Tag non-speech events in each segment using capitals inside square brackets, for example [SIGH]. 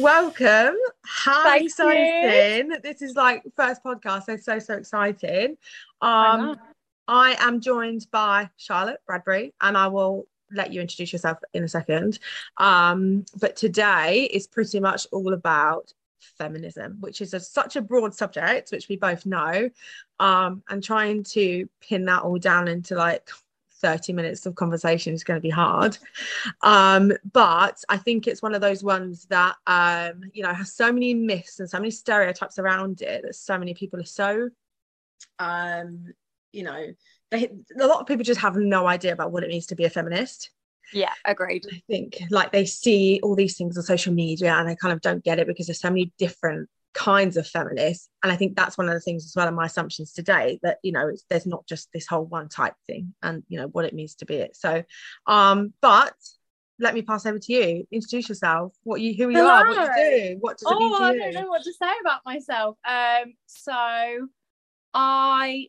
welcome. How Thank exciting! This is like first podcast, so so so exciting. Um, I am joined by Charlotte Bradbury, and I will let you introduce yourself in a second. Um, but today is pretty much all about feminism, which is a, such a broad subject, which we both know, um, and trying to pin that all down into like 30 minutes of conversation is going to be hard. Um, but I think it's one of those ones that, um, you know, has so many myths and so many stereotypes around it that so many people are so, um, you know, they, a lot of people just have no idea about what it means to be a feminist. Yeah, agreed. I think like they see all these things on social media and they kind of don't get it because there's so many different kinds of feminists and i think that's one of the things as well in my assumptions today that you know it's, there's not just this whole one type thing and you know what it means to be it so um but let me pass over to you introduce yourself what you who you Hello. are what you do what does it mean Oh, I don't know what to say about myself. Um, so I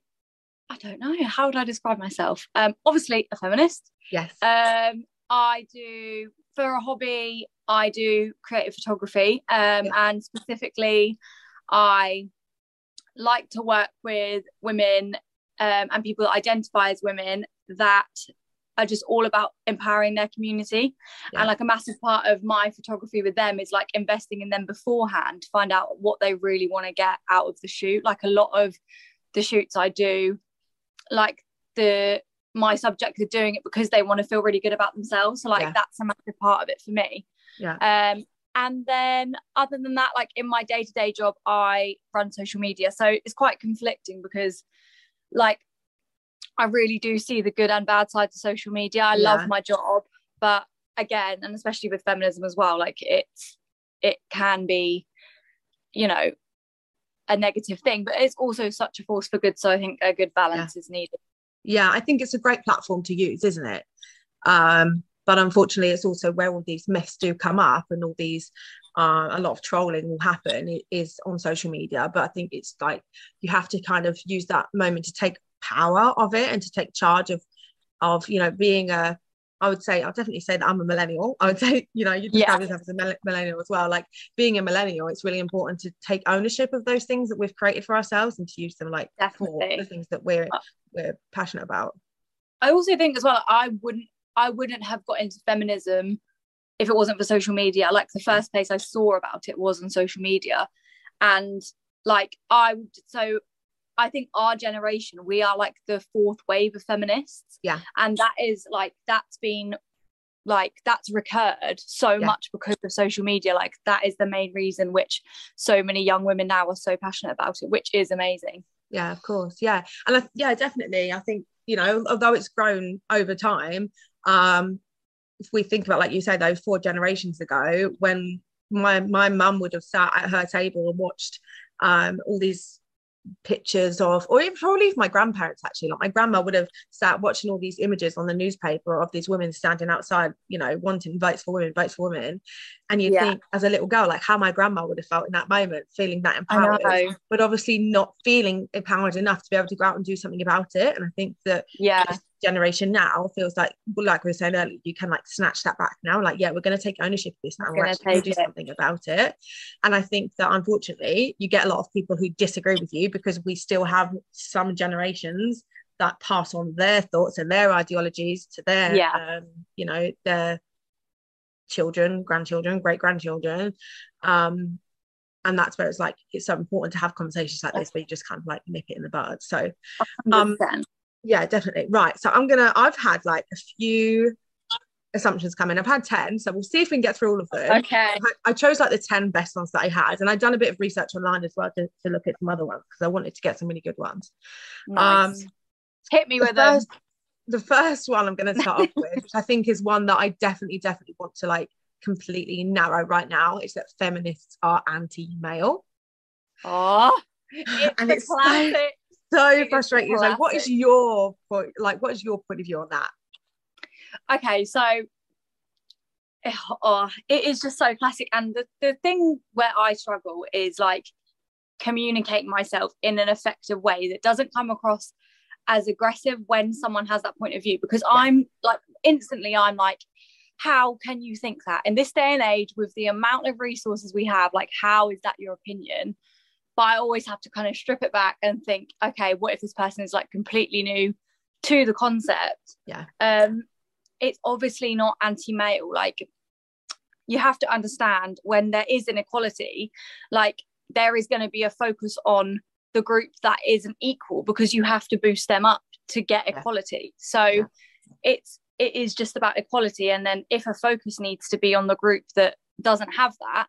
I don't know. How would I describe myself? Um, obviously a feminist. yes Um, I do for a hobby, I do creative photography. Um, and specifically I like to work with women um, and people that identify as women that are just all about empowering their community. Yeah. And like a massive part of my photography with them is like investing in them beforehand to find out what they really want to get out of the shoot. Like a lot of the shoots I do, like the my subjects are doing it because they want to feel really good about themselves. So like Yeah. that's a massive part of it for me. Yeah. Um and then other than that, like in my day-to-day job, I run social media. So it's quite conflicting because like I really do see the good and bad sides of social media. I Yeah. love my job, but again, and especially with feminism as well, like it's it can be, you know, a negative thing, but it's also such a force for good. So I think a good balance is needed. Yeah i think it's a great platform to use isn't it? Um but unfortunately it's also where all these myths do come up and all these uh, a lot of trolling will happen it is on social media. But i think it's like you have to kind of use that moment to take power of it and to take charge of of you know being a I would say I'll definitely say that I'm a millennial. I would [LAUGHS] say you know you describe Yeah. yourself as a millennial as well. Like being a millennial, it's really important to take ownership of those things that we've created for ourselves and to use them like for Definitely. the things that we're Uh, we're passionate about. I also think as well, I wouldn't I wouldn't have got into feminism if it wasn't for social media. Like the first place I saw about it was on social media. And like I so I think our generation, we are like the fourth wave of feminists. Yeah. And that is like that's been like that's recurred so Yeah. much because of social media. Like that is the main reason which so many young women now are so passionate about it, which is amazing. yeah of course yeah and I, yeah definitely i think you know although it's grown over time um if we think about like you say those four generations ago when my my mum would have sat at her table and watched um all these pictures of or even probably even my grandparents actually like my grandma would have sat watching all these images on the newspaper of these women standing outside you know wanting votes for women votes for women and you Yeah. think as a little girl like how my grandma would have felt in that moment feeling that empowered but obviously not feeling empowered enough to be able to go out and do something about it. And I think that Yeah. Generation now feels like, like we were saying earlier, you can like snatch that back now. Like, yeah, we're going to take ownership of this now. We're We're actually going to do it. something about it. And I think that unfortunately, you get a lot of people who disagree with you because we still have some generations that pass on their thoughts and their ideologies to their, Yeah. um, you know, their children, grandchildren, great grandchildren. Um, and that's where it's like it's so important to have conversations like this where you just kind of like nip it in the bud. So Um, 100%. Yeah, definitely. Right. So I'm gonna I've had like a few assumptions come in. I've had 10, so we'll see if we can get through all of them. Okay. I, I chose like the 10 best ones that I had, and I've done a bit of research online as well to, to look at some other ones because I wanted to get some really good ones. Nice. Um, Hit me with them. the first one I'm going to start off with, which I think is one that I definitely, definitely want to like completely narrow right now, is that feminists are anti-male. Oh, it's And it's classic. So Is frustrating. Like, what is your point? Like, what is your point of view on that? Okay, so oh, it is just so classic. And the, the thing where I struggle is like communicating myself in an effective way that doesn't come across as aggressive when someone has that point of view because I'm like instantly I'm like how can you think that in this day and age with the amount of resources we have like how is that your opinion but i always have to kind of strip it back and think okay what if this person is like completely new to the concept? Yeah. Um it's obviously not anti-male. Like you have to understand when there is inequality like there is going to be a focus on the group that isn't equal because you have to boost them up to get yeah. equality. So yeah. it's it is just about equality. And then if a focus needs to be on the group that doesn't have that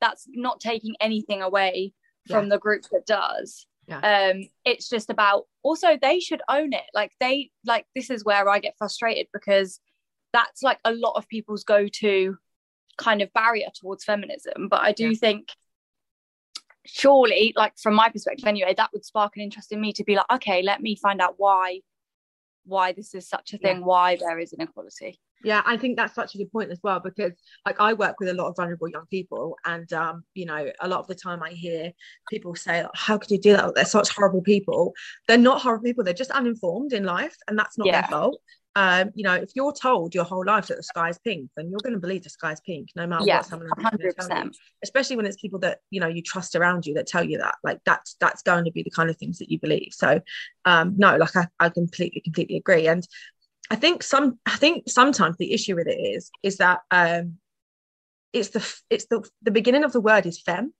that's not taking anything away from yeah. the group that does yeah. um it's just about also they should own it like they like this is where i get frustrated because that's like a lot of people's go-to kind of barrier towards feminism but i do yeah. think surely like from my perspective anyway that would spark an interest in me to be like okay let me find out why why this is such a thing yeah. why there is inequality yeah i think that's such a good point as well because like i work with a lot of vulnerable young people and um you know a lot of the time i hear people say how could you do that they're such horrible people they're not horrible people they're just uninformed in life and that's not yeah. their fault um, you know, if you're told your whole life that the sky is pink, then you're going to believe the sky is pink, no matter yeah, what someone hundred percent. Especially when it's people that you know you trust around you that tell you that, like that's that's going to be the kind of things that you believe. So, um, no, like I, I completely completely agree. And I think some, I think sometimes the issue with it is, is that um, it's the it's the the beginning of the word is fem,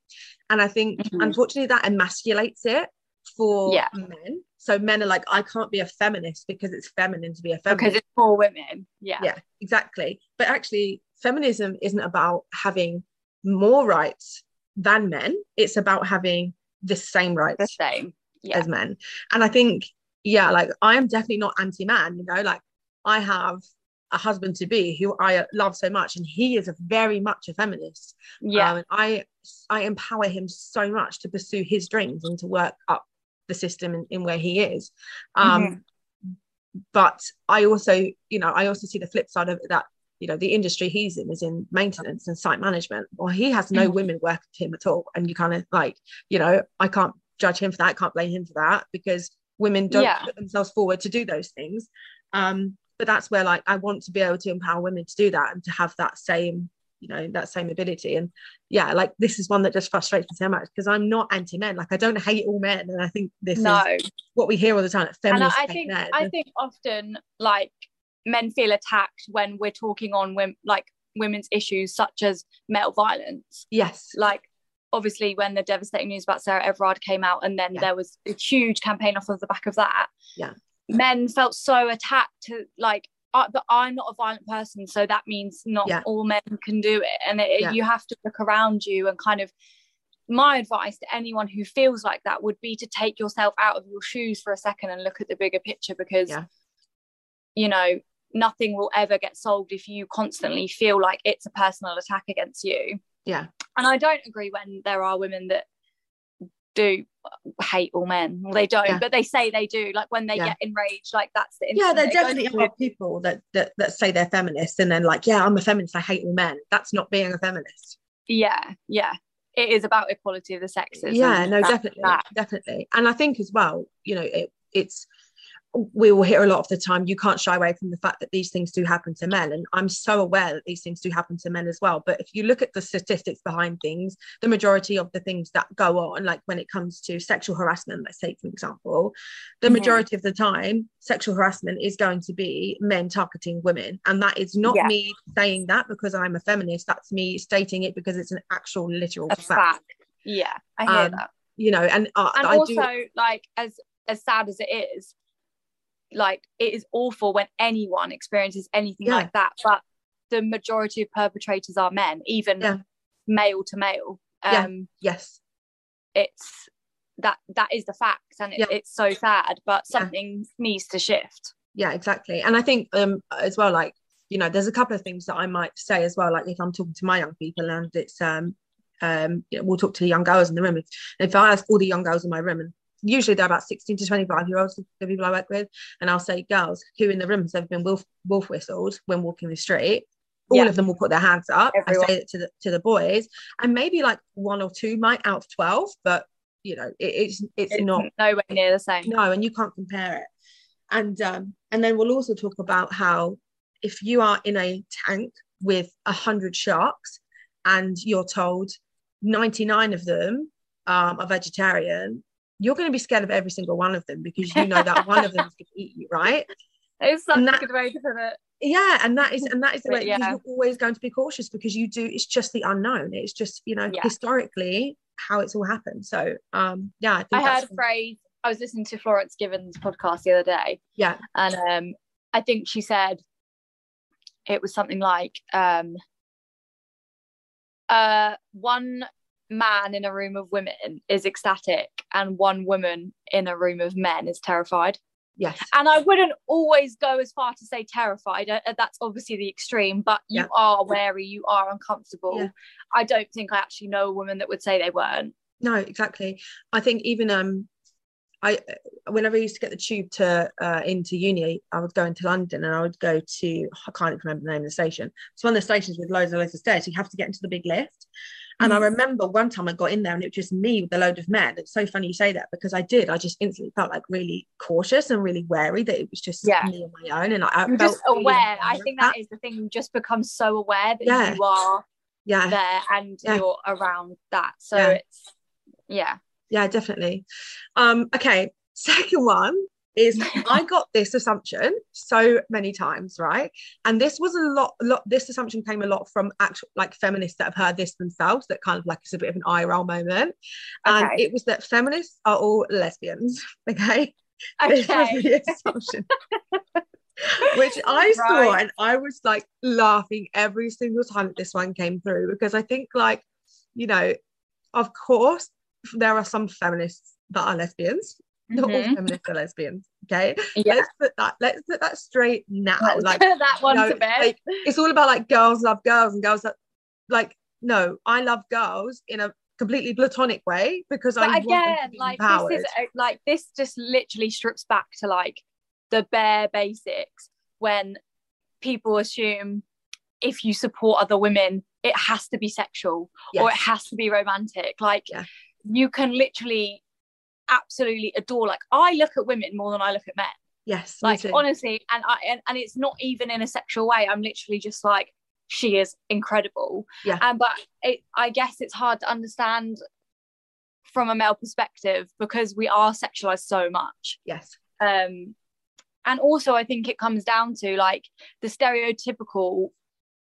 and I think mm-hmm. unfortunately that emasculates it for yeah. men so men are like, I can't be a feminist because it's feminine to be a feminist. Because it's for women. Yeah. Yeah, exactly. But actually, feminism isn't about having more rights than men. It's about having the same rights. The same. Yeah. As men. And I think, yeah, like I am definitely not anti-man, you know, like I have a husband to be who I love so much, and he is a very much a feminist. Yeah, um, I I empower him so much to pursue his dreams and to work up the system in, in where he is um mm-hmm. but i also you know i also see the flip side of that you know the industry he's in is in maintenance and site management well he has no mm-hmm. women working for him at all and you kind of like you know i can't judge him for that I can't blame him for that because women don't yeah. put themselves forward to do those things um but that's where like i want to be able to empower women to do that and to have that same you know that same ability and yeah like this is one that just frustrates me so much because i'm not anti-men like i don't hate all men and i think this no. is what we hear all the time feminist and i think men. i think often like men feel attacked when we're talking on women like women's issues such as male violence yes like obviously when the devastating news about sarah everard came out and then yeah. there was a huge campaign off of the back of that yeah men felt so attacked to like I, but I'm not a violent person, so that means not yeah. all men can do it, and it, yeah. you have to look around you and kind of. My advice to anyone who feels like that would be to take yourself out of your shoes for a second and look at the bigger picture because, yeah. you know, nothing will ever get solved if you constantly feel like it's a personal attack against you. Yeah. And I don't agree when there are women that do hate all men. Well, they don't, yeah. but they say they do. Like when they yeah. get enraged, like that's the yeah. There definitely are people that, that that say they're feminists and then like, yeah, I'm a feminist. I hate all men. That's not being a feminist. Yeah, yeah. It is about equality of the sexes. Yeah, no, definitely, that. definitely. And I think as well, you know, it, it's we will hear a lot of the time you can't shy away from the fact that these things do happen to men and i'm so aware that these things do happen to men as well but if you look at the statistics behind things the majority of the things that go on like when it comes to sexual harassment let's say for example the mm-hmm. majority of the time sexual harassment is going to be men targeting women and that is not yeah. me saying that because i'm a feminist that's me stating it because it's an actual literal fact. fact. yeah i hear um, that you know and uh, and I also do... like as as sad as it is like it is awful when anyone experiences anything yeah. like that but the majority of perpetrators are men even yeah. male to male. Um yeah. yes. it's that that is the fact and it, it's so sad but something needs to shift. Yeah exactly. And i think um as well like you know there's a couple of things that i might say as well like if i'm talking to my young people and it's um um you know, we'll talk to the young girls in the room. If, if i ask all the young girls in my room and usually they're about 16 to 25 year olds, the people I work with. And I'll say, girls, who in the room have been wolf, wolf whistled when walking the street? All yeah. of them will put their hands up. Everyone. I say it to the, to the boys. And maybe like one or two might out of 12, but you know, it, it's, it's, it's not nowhere near the same. No, and you can't compare it. And um, and then we'll also talk about how if you are in a tank with a hundred sharks and you're told 99 of them um, are vegetarian, you're going to be scared of every single one of them because you know that one of them [LAUGHS] is going to eat you, right? It's such that, a good way to put it. Yeah, and that is and that is the way yeah. you're always going to be cautious because you do. It's just the unknown. It's just you know yeah. historically how it's all happened. So um, yeah, I, I heard a phrase. I was listening to Florence Given's podcast the other day. Yeah, and um, I think she said it was something like um, uh, one man in a room of women is ecstatic and one woman in a room of men is terrified. Yes. And I wouldn't always go as far to say terrified. Uh, that's obviously the extreme, but you yeah. are wary, you are uncomfortable. Yeah. I don't think I actually know a woman that would say they weren't. No, exactly. I think even um I whenever I used to get the tube to uh, into uni, I would go into London and I would go to I can't even remember the name of the station. It's one of the stations with loads and loads of stairs. So you have to get into the big lift. And mm. I remember one time I got in there and it was just me with a load of men. It's so funny you say that because I did. I just instantly felt like really cautious and really wary that it was just yeah. me on my own. And I, You're just aware. Really I think that, that is the thing. You just become so aware that yeah. you are yeah. there and yeah. you're around that. So it's yeah. Yeah, definitely. Um, okay. [LAUGHS] Second one is [LAUGHS] I got this assumption so many times, right? And this was a lot, lot. This assumption came a lot from actual like feminists that have heard this themselves. That kind of like it's a bit of an eye roll moment, and okay. it was that feminists are all lesbians. Okay, [LAUGHS] okay. this was the assumption. [LAUGHS] Which I right. saw and I was like laughing every single time that this one came through because I think like, you know, of course there are some feminists that are lesbians not mm-hmm. all feminists are lesbians. Okay, yeah. let's put that. Let's put that straight now. Like [LAUGHS] that one you know, to bed. Like, it's all about like girls love girls and girls that like no, I love girls in a completely platonic way because but I again like empowered. this is like this just literally strips back to like the bare basics when people assume if you support other women it has to be sexual yes. or it has to be romantic like yeah. you can literally absolutely adore. Like I look at women more than I look at men. Yes, like honestly, and I and, and it's not even in a sexual way. I'm literally just like she is incredible. Yeah. And but it, I guess it's hard to understand from a male perspective because we are sexualized so much. Yes. Um, and also I think it comes down to like the stereotypical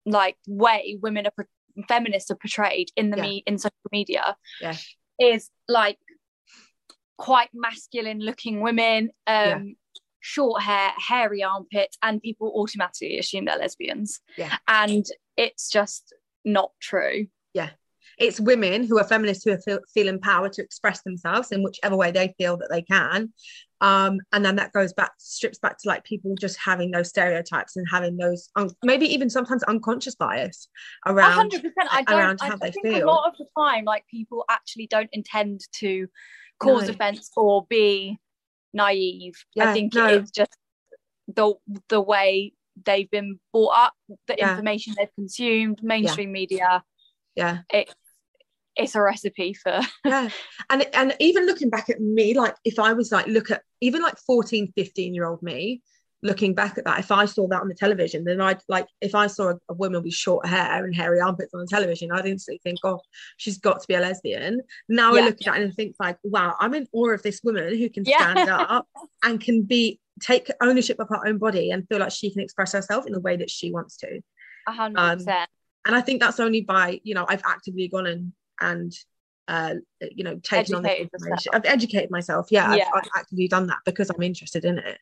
like way women are feminists are portrayed in the yeah. me in social media. Yeah. Is like quite masculine looking women, um, yeah. short hair, hairy armpits, and people automatically assume they're lesbians. Yeah. And it's just not true. Yeah. It's women who are feminists who feel, feel empowered to express themselves in whichever way they feel that they can. Um, and then that goes back, strips back to like people just having those stereotypes and having those, un- maybe even sometimes unconscious bias around, 100%. I don't, around how I, they feel. A lot of the time, like people actually don't intend to cause no. offense or be naive. Yeah, I think no. it is just the the way they've been brought up, the yeah. information they've consumed, mainstream yeah. media. Yeah. It it's a recipe for [LAUGHS] yeah and and even looking back at me like if i was like look at even like 14 15 year old me looking back at that, if I saw that on the television, then I'd like if I saw a, a, woman with short hair and hairy armpits on the television, I'd instantly think, oh, she's got to be a lesbian. Now yeah. I look at that and think like, wow, I'm in awe of this woman who can stand [LAUGHS] up and can be take ownership of her own body and feel like she can express herself in the way that she wants to. A hundred um, percent. And I think that's only by, you know, I've actively gone and and uh, you know, taken on the information. I've educated myself. Yeah, yeah. I've, I've actively done that because I'm interested in it.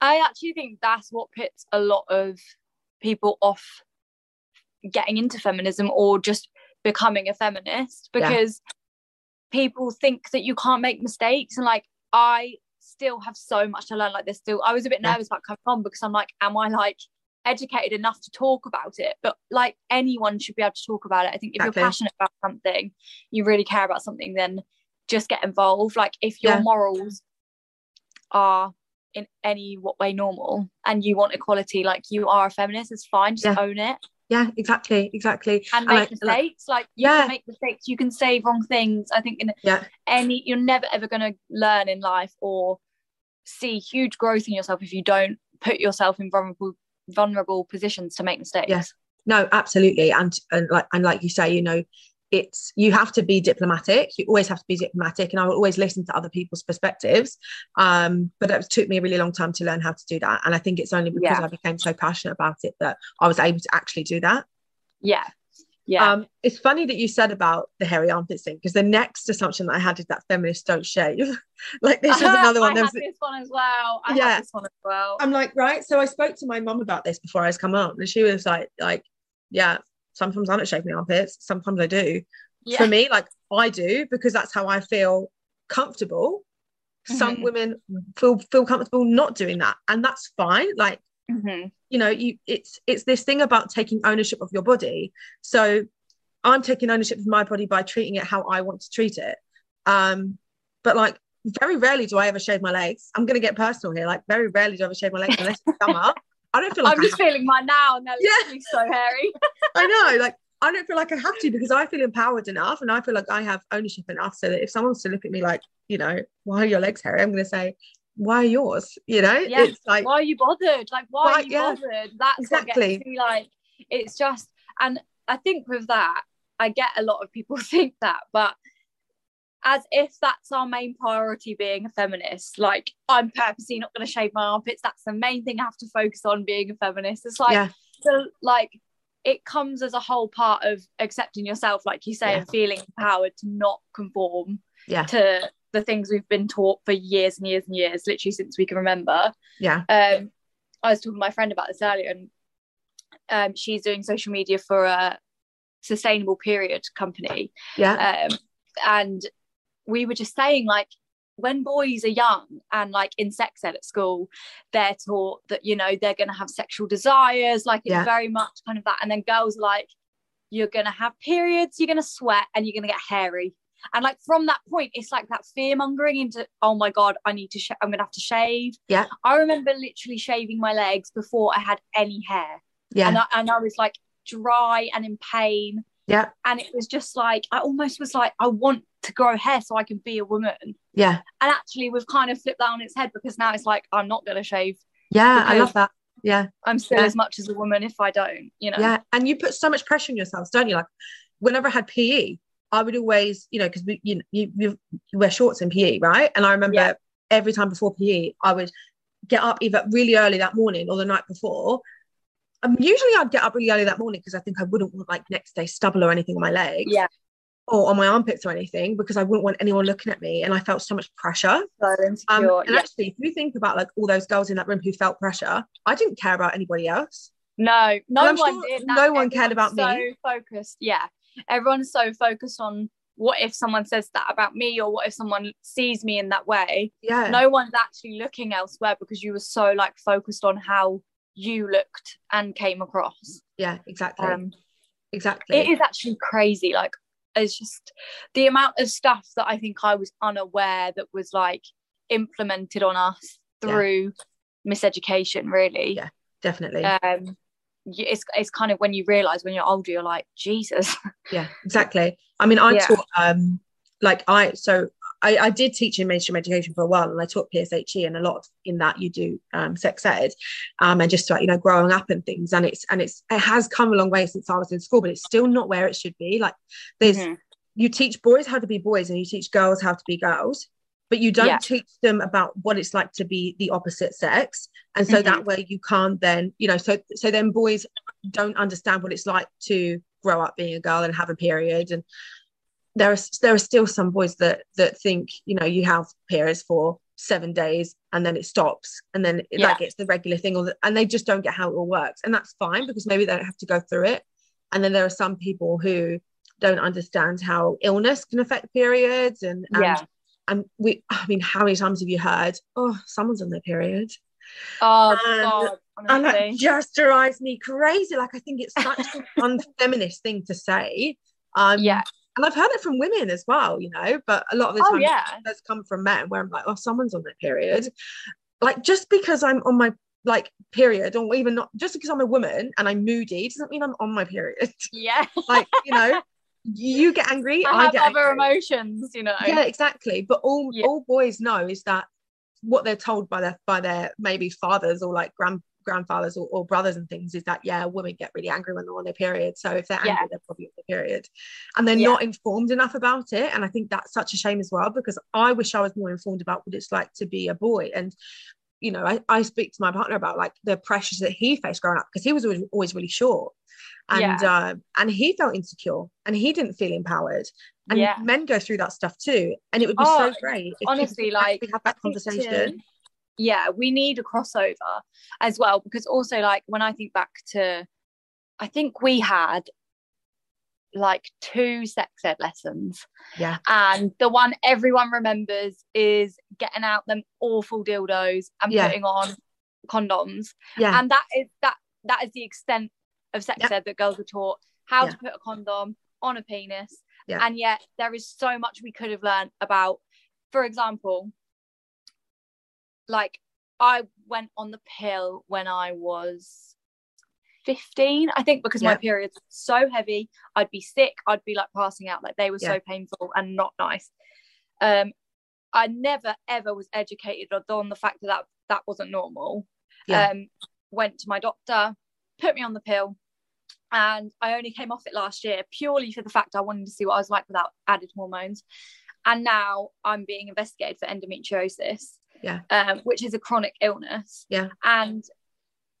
I actually think that's what puts a lot of people off getting into feminism or just becoming a feminist because yeah. people think that you can't make mistakes and like I still have so much to learn like this still I was a bit nervous yeah. about coming on because I'm like am I like educated enough to talk about it but like anyone should be able to talk about it I think if exactly. you're passionate about something you really care about something then just get involved like if your yeah. morals are in any what way normal and you want equality like you are a feminist it's fine just yeah. own it. Yeah exactly exactly. And, and make like, mistakes like, like yeah. make mistakes you can say wrong things. I think in yeah. any you're never ever going to learn in life or see huge growth in yourself if you don't put yourself in vulnerable vulnerable positions to make mistakes. Yes. No absolutely and and like and like you say you know it's you have to be diplomatic you always have to be diplomatic and i will always listen to other people's perspectives um but it took me a really long time to learn how to do that and i think it's only because Yeah. i became so passionate about it that i was able to actually do that Yeah. Yeah. um it's funny that you said about the hairy armpits thing because the next assumption that i had is that feminists don't shave [LAUGHS] like this was [LAUGHS] another one I had was this one as well. I Yeah. had this one as well. I'm like, right. So I spoke to my mum about this before I was come on, and she was like, like, yeah, sometimes I don't shave my armpits, sometimes I do. yeah. For me, like I do because that's how I feel comfortable. Some Mhm. women feel feel comfortable not doing that, and that's fine. Like Mhm. you know, you it's it's this thing about taking ownership of your body. So I'm taking ownership of my body by treating it how I want to treat it. Um, but like very rarely do I ever shave my legs. I'm gonna get personal here. Like very rarely do I ever shave my legs unless it's summer. [LAUGHS] I don't feel like I'm I just feeling mine now, and they're Yeah. literally so hairy. [LAUGHS] I know, like I don't feel like I have to because I feel empowered enough and I feel like I have ownership enough so that if someone's to look at me like, you know, why are your legs hairy? I'm gonna say, why are yours? You know, Yeah. it's like why are you bothered? Like, why Why- are you yeah. bothered? That's what Exactly. gets me. Like, it's just, and I think with that, I get a lot of people [LAUGHS] think that, but as if that's our main priority being a feminist. Like, I'm purposely not going to shave my armpits. That's the main thing I have to focus on being a feminist. It's like, yeah, so, like, it comes as a whole part of accepting yourself, like you say, Yeah. and feeling empowered to not conform yeah, to the things we've been taught for years and years and years, literally since we can remember. yeah, Um, I was talking to my friend about this earlier, and um, she's doing social media for a sustainable period company. yeah, Um, and we were just saying, like, when boys are young and like in sex ed at school, they're taught that, you know, they're going to have sexual desires, like it's Yeah. very much kind of that. And then girls are like, you're going to have periods, you're going to sweat, and you're going to get hairy. And like from that point, it's like that fear mongering into, oh my God, I need to, sh- I'm going to have to shave. Yeah. I remember literally shaving my legs before I had any hair. yeah, And, I, and I was like dry and in pain. Yeah, And it was just like, I almost was like, I want to grow hair so I can be a woman. yeah, And actually, we've kind of flipped that on its head because now it's like, I'm not going to shave. yeah. I love that. Yeah, I'm still Yeah. as much as a woman if I don't, you know? yeah. And you put so much pressure on yourselves, don't you? Like whenever I had PE, I would always, you know, because we, you, you, you wear shorts in PE, right? And I remember Yeah. every time before PE, I would get up either really early that morning or the night before. Um, usually I'd get up really early that morning because I think I wouldn't want like next day stubble or anything on my legs. Yeah. Or on my armpits or anything because I wouldn't want anyone looking at me and I felt so much pressure. So Um, insecure. and yeah. actually, if you think about like all those girls in that room who felt pressure, I didn't care about anybody else. No, no one sure did. no one cared about so me. So focused. Yeah. Everyone's so focused on what if someone says that about me or what if someone sees me in that way. Yeah. No one's actually looking elsewhere because you were so like focused on how you looked and came across. Yeah, exactly. Um, exactly. it is actually crazy. Like it's just the amount of stuff that I think I was unaware that was like implemented on us Yeah. through miseducation, really. Yeah. Definitely. Um, it's it's kind of when you realize when you're older, you're like Jesus. yeah, exactly. I mean, I Yeah. taught um like I so I, I did teach in mainstream education for a while and I taught PSHE and a lot in that you do um sex ed um and just like you know growing up and things and it's and it's it has come a long way since I was in school but it's still not where it should be like there's Mhm. you teach boys how to be boys and you teach girls how to be girls but you don't Yeah. teach them about what it's like to be the opposite sex and so Mhm. that way you can't then you know so so then boys don't understand what it's like to grow up being a girl and have a period and there are there are still some boys that that think you know you have periods for seven days and then it stops and then it, Yeah. like it's the regular thing or the, and they just don't get how it all works and that's fine because maybe they don't have to go through it and then there are some people who don't understand how illness can affect periods and and, Yeah. and we i mean how many times have you heard oh someone's on their period Oh And- God, and that just drives me crazy like i think it's such an [LAUGHS] unfeminist thing to say um yeah. And I've heard it from women as well, you know, but a lot of the Oh time yeah. it does come from men where I'm like, oh, someone's on their period. Like just because I'm on my like period, or even not just because I'm a woman and I'm moody doesn't mean I'm on my period. [LAUGHS] Yeah. like, you know, [LAUGHS] you get angry, I I, have other angry. emotions, you know. Yeah, exactly. But all Yeah. all boys know is that what they're told by their by their maybe fathers or like grand grandfathers or, or, brothers and things is that yeah women get really angry when they're on their period so if they're angry yeah. they're probably period. And they're yeah. not informed enough about it. And i think that's such a shame as well because i wish i was more informed about what it's like to be a boy. And you know I, I speak to my partner about like the pressures that he faced growing up because he was always, always really short. And yeah. uh, and he felt insecure and he didn't feel empowered. And yeah. men go through that stuff too. And it would be oh, so great honestly like we have that conversation. To, yeah we need a crossover as well because also like when i think back to i think we had like two sex ed lessons yeah and the one everyone remembers is getting out them awful dildos and yeah. putting on condoms yeah and that is that that is the extent of sex ed that girls are taught how yeah. to put a condom on a penis yeah. and yet there is so much we could have learned about for example like i went on the pill when i was 15 i think because yeah. my periods were so heavy i'd be sick i'd be like passing out like they were so painful and not nice um i never ever was educated on the fact that that, that wasn't normal um went to my doctor put me on the pill and I only came off it last year purely for the fact I wanted to see what I was like without added hormones. And now I'm being investigated for endometriosis, yeah, um, which is a chronic illness. Yeah, and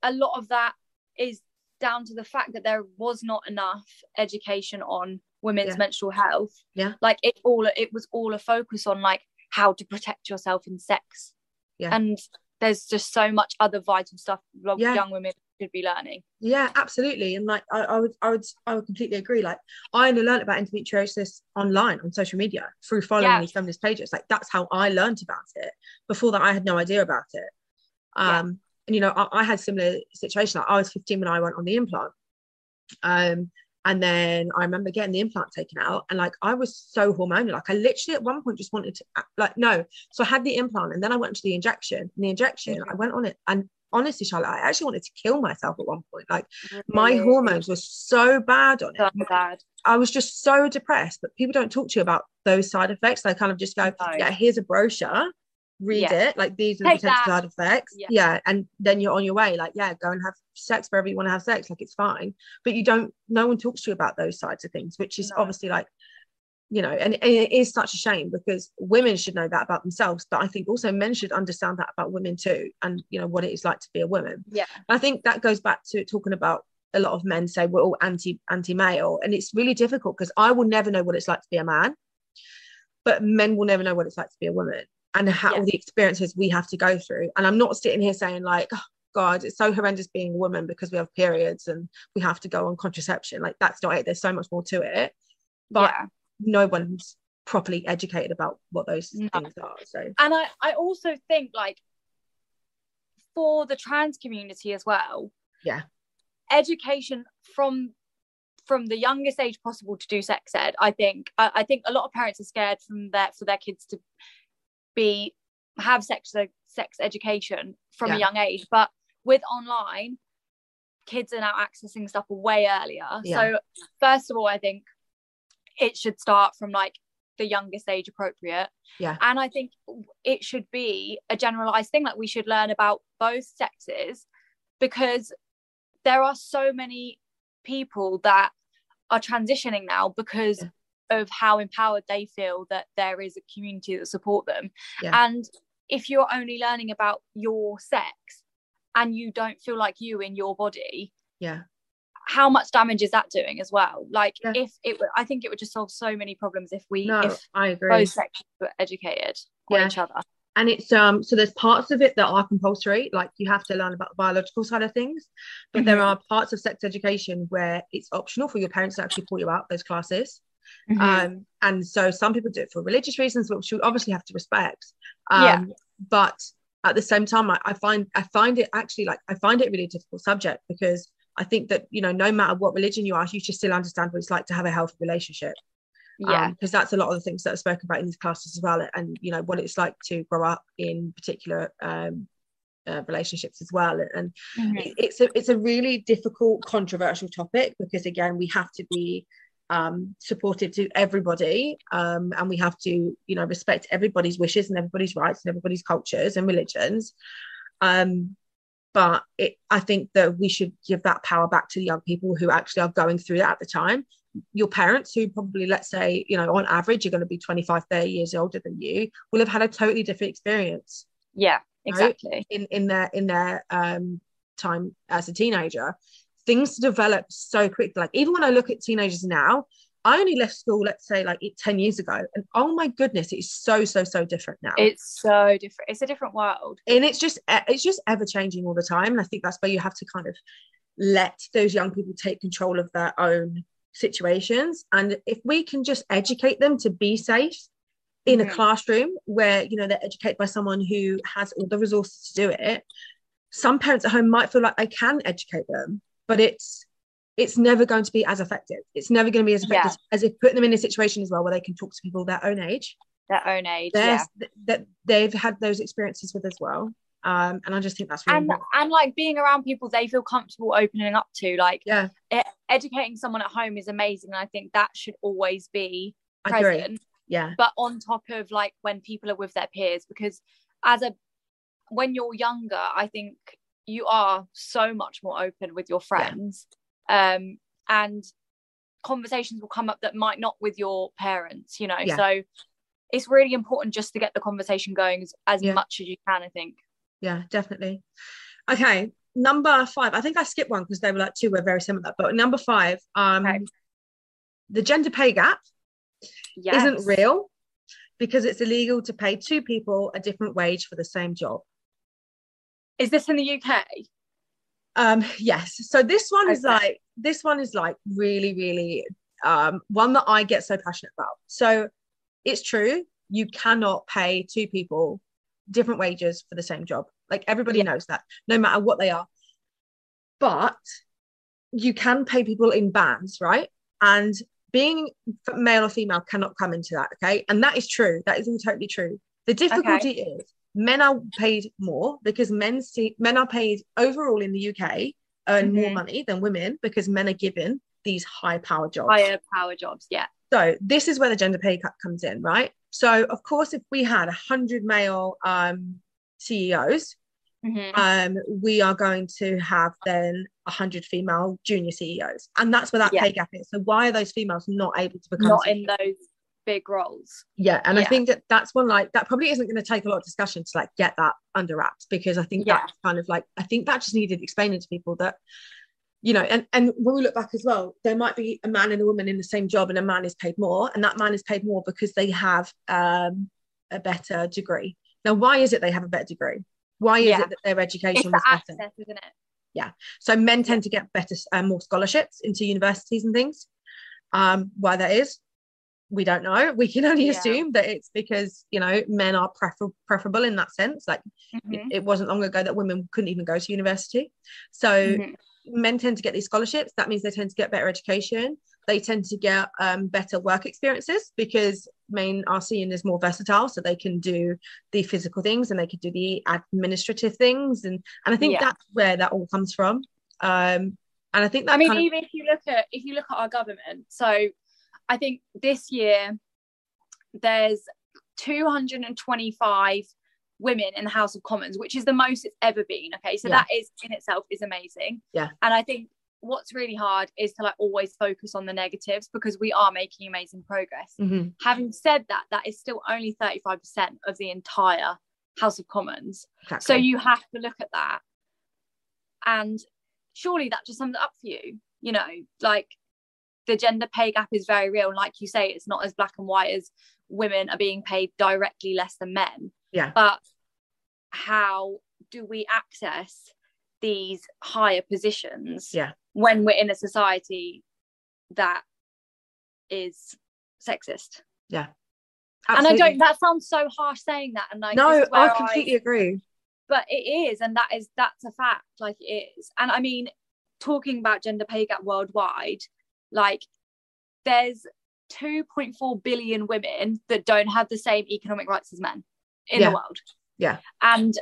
a lot of that is down to the fact that there was not enough education on women's yeah. menstrual health. Yeah, like it all it was all a focus on like how to protect yourself in sex. Yeah, and there's just so much other vital stuff yeah. young women should be learning. Yeah, absolutely. And like I, I would I would I would completely agree. Like I only learned about endometriosis online on social media through following yeah. these feminist pages. Like that's how I learned about it. Before that I had no idea about it. Um you know, I, I had similar situation. Like I was 15 when I went on the implant. Um and then I remember getting the implant taken out, and like I was so hormonal. Like I literally at one point just wanted to, like, no. So I had the implant, and then I went to the injection. And the injection, mm-hmm. I went on it, and honestly, Charlotte, I actually wanted to kill myself at one point. Like my hormones were so bad on it. So bad. I was just so depressed. But people don't talk to you about those side effects. They kind of just go, no. yeah, here's a brochure. Read yeah. it. Like these are the potential side effects. Yeah. yeah. And then you're on your way. Like, yeah, go and have sex wherever you want to have sex. Like it's fine. But you don't, no one talks to you about those sides of things, which is no. obviously like you know and, and, it is such a shame because women should know that about themselves but i think also men should understand that about women too and you know what it is like to be a woman yeah i think that goes back to talking about a lot of men say we're all anti anti male and it's really difficult because i will never know what it's like to be a man but men will never know what it's like to be a woman and how yeah. all the experiences we have to go through. And i'm not sitting here saying like oh, god it's so horrendous being a woman because we have periods and we have to go on contraception. Like that's not it. There's so much more to it. But yeah. no one's properly educated about what those no. things are so. And i i also think like for the trans community as well yeah. education from from the youngest age possible to do sex ed i think i, I think a lot of parents are scared from that for their kids to be have sex sex education from yeah. a young age but with online kids are now accessing stuff way earlier yeah. so first of all i think it should start from like the youngest age appropriate. Yeah. And I think it should be a generalized thing. Like we should learn about both sexes because there are so many people that are transitioning now because yeah. Of how empowered they feel that there is a community that support them. Yeah. And if you're only learning about your sex and you don't feel like you in your body, yeah how much damage is that doing as well like yeah. if it i think it would just solve so many problems if we no, if i agree both sections were educated yeah. on each other and it's um so there's parts of it that are compulsory like you have to learn about the biological side of things but mm-hmm. there are parts of sex education where it's optional for your parents to actually pull you out those classes mm-hmm. um and so some people do it for religious reasons which we obviously have to respect um yeah. but at the same time I, I find i find it actually like i find it really difficult subject because I think that you know no matter what religion you are, you should still understand what it's like to have a healthy relationship. Yeah, because um, that's a lot of the things that are spoken about in these classes as well, and you know what it's like to grow up in particular um, uh, relationships as well. And mm-hmm. it, it's a it's a really difficult, controversial topic because again we have to be um, supportive to everybody, um, and we have to you know respect everybody's wishes and everybody's rights and everybody's cultures and religions. Um, but it, I think that we should give that power back to the young people who actually are going through that at the time. Your parents, who probably, let's say, you know, on average, are going to be 25, 30 years older than you, will have had a totally different experience. Yeah, exactly. In in their in their um, time as a teenager, things develop so quick. Like even when I look at teenagers now, I only left school, let's say, like 10 years ago. And oh my goodness, it's so, so, so different now. It's so different. It's a different world. And it's just, it's just ever changing all the time. And I think that's where you have to kind of let those young people take control of their own situations. And if we can just educate them to be safe in mm-hmm. a classroom where, you know, they're educated by someone who has all the resources to do it, some parents at home might feel like they can educate them, but it's, it's never going to be as effective. It's never going to be as effective yeah. as if putting them in a situation as well where they can talk to people their own age. Their own age, yeah. That they've had those experiences with as well. Um, and I just think that's really and important. and like being around people they feel comfortable opening up to. Like, yeah, it, educating someone at home is amazing, and I think that should always be present. Yeah, but on top of like when people are with their peers, because as a when you're younger, I think you are so much more open with your friends. Yeah um, and conversations will come up that might not with your parents you know yeah. so it's really important just to get the conversation going as, as yeah. much as you can i think yeah definitely okay number five i think i skipped one because they were like two were very similar but number five um okay. the gender pay gap yes. isn't real because it's illegal to pay two people a different wage for the same job is this in the uk um yes. So this one okay. is like this one is like really really um one that i get so passionate about. So it's true you cannot pay two people different wages for the same job. Like everybody yeah. knows that no matter what they are. But you can pay people in bands right? And being male or female cannot come into that okay? And that is true. That is all totally true. The difficulty okay. is men are paid more because men see men are paid overall in the UK earn mm-hmm. more money than women because men are given these high power jobs. Higher power jobs, yeah. So this is where the gender pay cut comes in, right? So of course, if we had a hundred male um, CEOs, mm-hmm. um, we are going to have then a hundred female junior CEOs, and that's where that yeah. pay gap is. So why are those females not able to become not CEOs? in those big roles. Yeah, and yeah. I think that that's one like that probably isn't going to take a lot of discussion to like get that under wraps because I think yeah. that's kind of like I think that just needed explaining to people that you know and and when we look back as well there might be a man and a woman in the same job and a man is paid more and that man is paid more because they have um, a better degree now why is it they have a better degree why is yeah. it that their education was better isn't it yeah so men tend to get better uh, more scholarships into universities and things um why that is we don't know. We can only yeah. assume that it's because you know men are prefer- preferable in that sense. Like mm-hmm. it, it, wasn't long ago that women couldn't even go to university, so mm-hmm. men tend to get these scholarships. That means they tend to get better education. They tend to get um, better work experiences because men are seen as more versatile, so they can do the physical things and they can do the administrative things, and and I think yeah. that's where that all comes from. Um, and I think that I mean, even of... if you look at if you look at our government, so I think this year there's 225 women in the House of Commons, which is the most it's ever been. Okay, so yeah. that is in itself is amazing. Yeah, and I think what's really hard is to like always focus on the negatives because we are making amazing progress. Mm-hmm. Having said that, that is still only 35% of the entire House of Commons. Exactly. So you have to look at that. And surely that just sums it up for you. You know, like the gender pay gap is very real. Like you say, it's not as black and white as women are being paid directly less than men. Yeah. But how do we access these higher positions yeah. when we're in a society that is sexist? Yeah. Absolutely. And I don't that sounds so harsh saying that. And like No, I completely I, agree. But it is, and that is that's a fact. Like it is. And I mean, talking about gender pay gap worldwide, like there's 2.4 billion women that don't have the same economic rights as men in yeah. the world. Yeah. And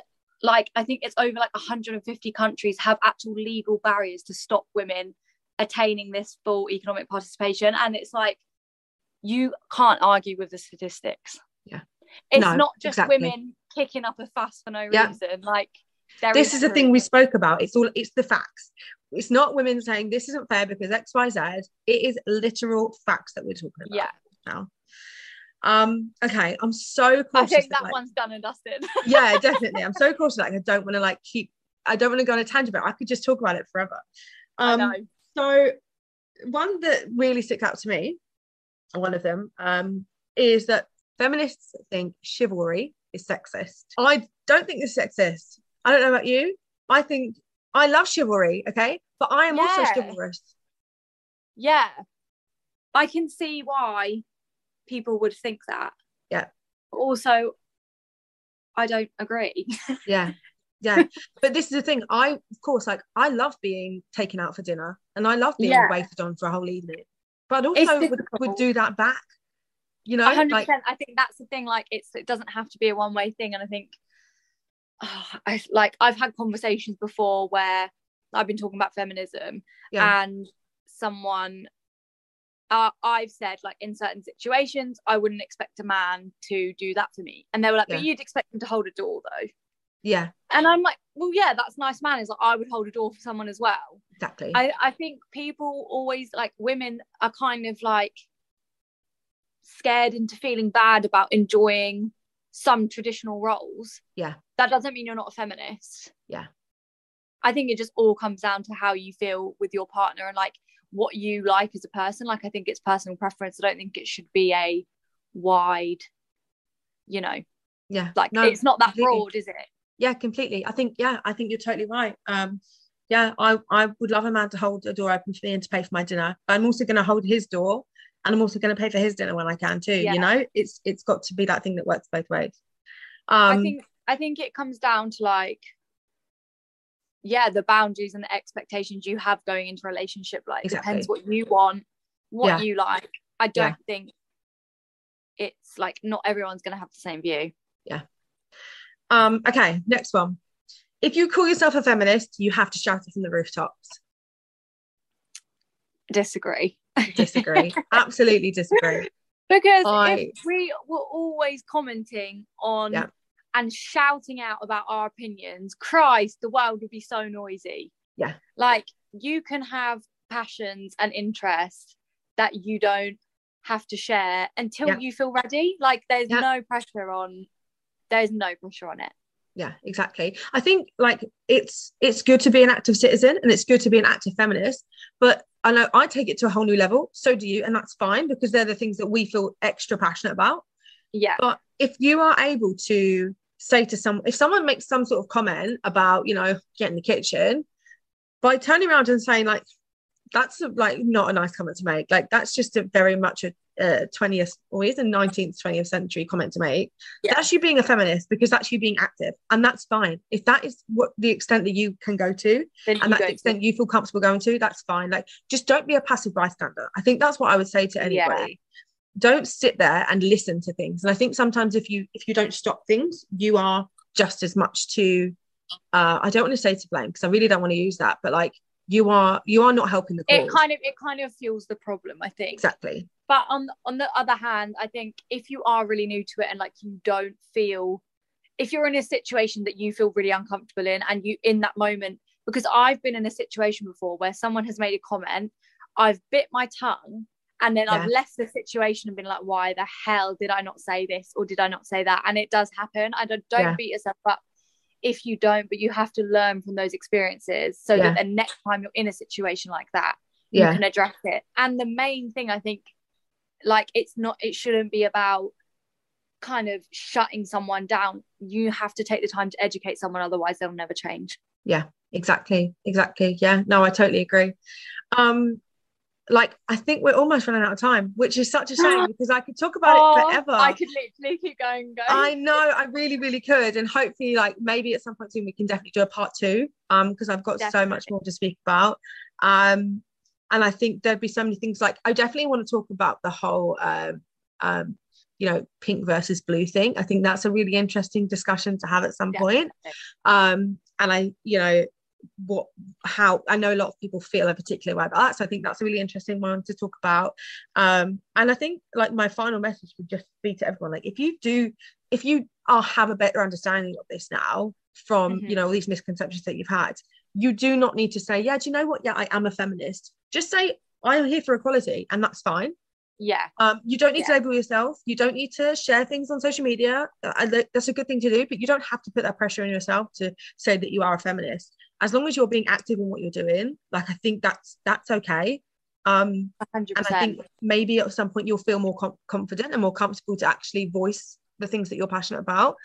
like I think it's over like 150 countries have actual legal barriers to stop women attaining this full economic participation. And it's like you can't argue with the statistics. Yeah. It's no, not just exactly. women kicking up a fuss for no yeah. reason. Like There this is the thing we spoke about. It's all it's the facts. It's not women saying this isn't fair because X, Y, Z. It is literal facts that we're talking about Yeah, now. Um, okay, I'm so cautious. I think that like- one's done and dusted. [LAUGHS] yeah, [LAUGHS] definitely. I'm so cautious. Like I don't want to like keep. I don't want to go on a tangent, but I could just talk about it forever. I Um, know. so one that really sticks out to me, one of them, um, is that feminists think chivalry is sexist. I don't think it's sexist. I don't know about you. I think I love chivalry, okay, but I am also Yeah. chivalrous. Yeah, I can see why people would think that. Yeah. Also, I don't agree. [LAUGHS] Yeah. Yeah. but this is the thing. I, of course, like I love being taken out for dinner and I love being Yeah. waited on for a whole evening. But It's also would, would do that back. You know, hundred like. I think that's the thing. Like, it's it doesn't have to be a one way thing. And I think, oh, I like I've had conversations before where I've been talking about feminism, Yeah. and someone, uh, I've said like in certain situations, I wouldn't expect a man to do that for me, and they were like, Yeah. but you'd expect them to hold a door though. yeah, And I'm like, well, yeah, that's nice manners. Like, I would hold a door for someone as well. exactly. I, I think people always like women are kind of like scared into feeling bad about enjoying some traditional roles. Yeah. That doesn't mean you're not a feminist. Yeah. I think it just all comes down to how you feel with your partner and like what you like as a person. Like I think it's personal preference. I don't think it should be a wide, you know, yeah. like No, it's not that completely. broad, is it? yeah, completely. I think, yeah, I think you're totally right. Um, yeah, I, I would love a man to hold a door open for me and to pay for my dinner. I'm also going to hold his door and I'm also going to pay for his dinner when I can too. Yeah. You know, it's it's got to be that thing that works both ways. I Um, think I think it comes down to like yeah, the boundaries and the expectations you have going into a relationship. Like Exactly. depends what you want, what Yeah. you like. I don't Yeah. think it's like not everyone's gonna have the same view. Yeah. Um, okay, next one. If you call yourself a feminist, you have to shout it from the rooftops. Disagree. [LAUGHS] Disagree. Absolutely disagree. Because I- if we were always commenting on Yeah. and shouting out about our opinions, Christ, the world would be so noisy. Yeah. Like you can have passions and interests that you don't have to share until Yeah. you feel ready. Like there's Yeah. no pressure on there's no pressure on it. yeah exactly i think like it's it's good to be an active citizen and it's good to be an active feminist but i know i take it to a whole new level. So do you and that's fine because they're the things that we feel extra passionate about. Yeah. but if you are able to say to some if someone makes some sort of comment about you know get in the kitchen by turning around and saying like that's a, like not a nice comment to make. Like that's just a very much a, uh 20th or even 19th 20th century comment to make. Yeah. that's you being a feminist because that's you being active and that's fine. If that is what the extent that you can go to Then and that's the to- extent you feel comfortable going to that's fine. Like just don't be a passive bystander. I think that's what i would say to Yeah. anybody. Don't sit there and listen to things. And i think sometimes if you if you don't stop things you are just as much to uh i don't want to say to blame because i really don't want to use that but like you are you are not helping the cause. it kind of it kind of fuels the problem, I think. exactly. But on on the other hand i think if you are really new to it and like you don't feel if you're in a situation that you feel really uncomfortable in and you in that moment because i've been in a situation before where someone has made a comment i've bit my tongue and then i've left the situation and been like why the hell did i not say this or did i not say that? And it does happen. I don't, don't Yeah. beat yourself up if you don't but you have to learn from those experiences so Yeah. that the next time you're in a situation like that yeah. you can address it. And the main thing i think like it's not it shouldn't be about kind of shutting someone down. You have to take the time to educate someone otherwise they'll never change. Yeah, exactly exactly. Yeah no i totally agree. Um like i think we're almost running out of time which is such a shame [GASPS] because i could talk about it Oh, forever i could literally keep going going I know, I really, really could. And hopefully, like maybe at some point soon we can definitely do a part two. Um, because I've got so much more to speak about. Um, and I think there'd be so many things like I definitely want to talk about the whole um um you know pink versus blue thing. I think that's a really interesting discussion to have at some point. Um, and I, you know, what how I know a lot of people feel a particular way about that. So I think that's a really interesting one to talk about. Um, and I think like my final message would just be to everyone like if you do if you are have a better understanding of this now, from Mhm. you know all these misconceptions that you've had you do not need to say yeah do you know what? Yeah i am a feminist. Just say i'm here for equality and that's fine. Yeah. Um, you don't need to label yourself. You don't need to share things on social media. Uh, that's a good thing to do but you don't have to put that pressure on yourself to say that you are a feminist as long as you're being active in what you're doing like i think that's that's okay um 100% and I think maybe at some point you'll feel more com- confident and more comfortable to actually voice the things that you're passionate about.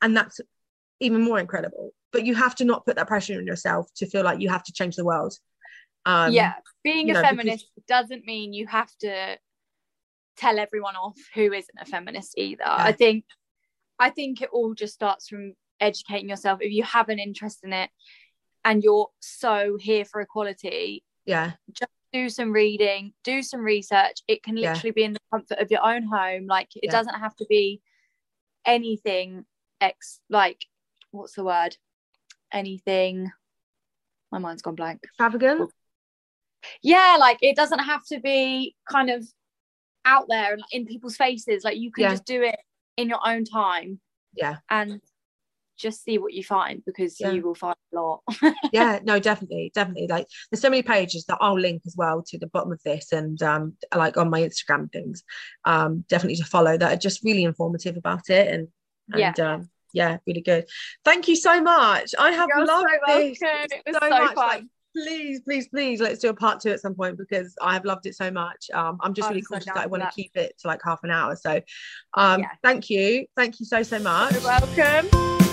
And that's even more incredible. But you have to not put that pressure on yourself to feel like you have to change the world. Um, yeah being a know, because- feminist doesn't mean you have to tell everyone off who isn't a feminist either i think i think it all just starts from educating yourself if you have an interest in it and you're so here for equality Yeah. Just do some reading do some research it can Yeah. literally be in the comfort of your own home like it Yeah. doesn't have to be anything ex like what's the word anything my mind's gone blank Extravagant. yeah like it doesn't have to be kind of out there and in people's faces like you can Yeah. just do it in your own time Yeah. and just see what you find because Yeah. you will find a lot [LAUGHS] yeah no definitely definitely like there's so many pages that i'll link as well to the bottom of this and um like on my instagram things um definitely to follow that are just really informative about it and Yeah. um yeah really good thank you so much i have You're loved so this. It was so, so much fun. like please please please let's do a part two at some point because i have loved it so much um i'm just really so cautious down that i want to keep it to like half an hour so um Yeah. thank you thank you so so much You're welcome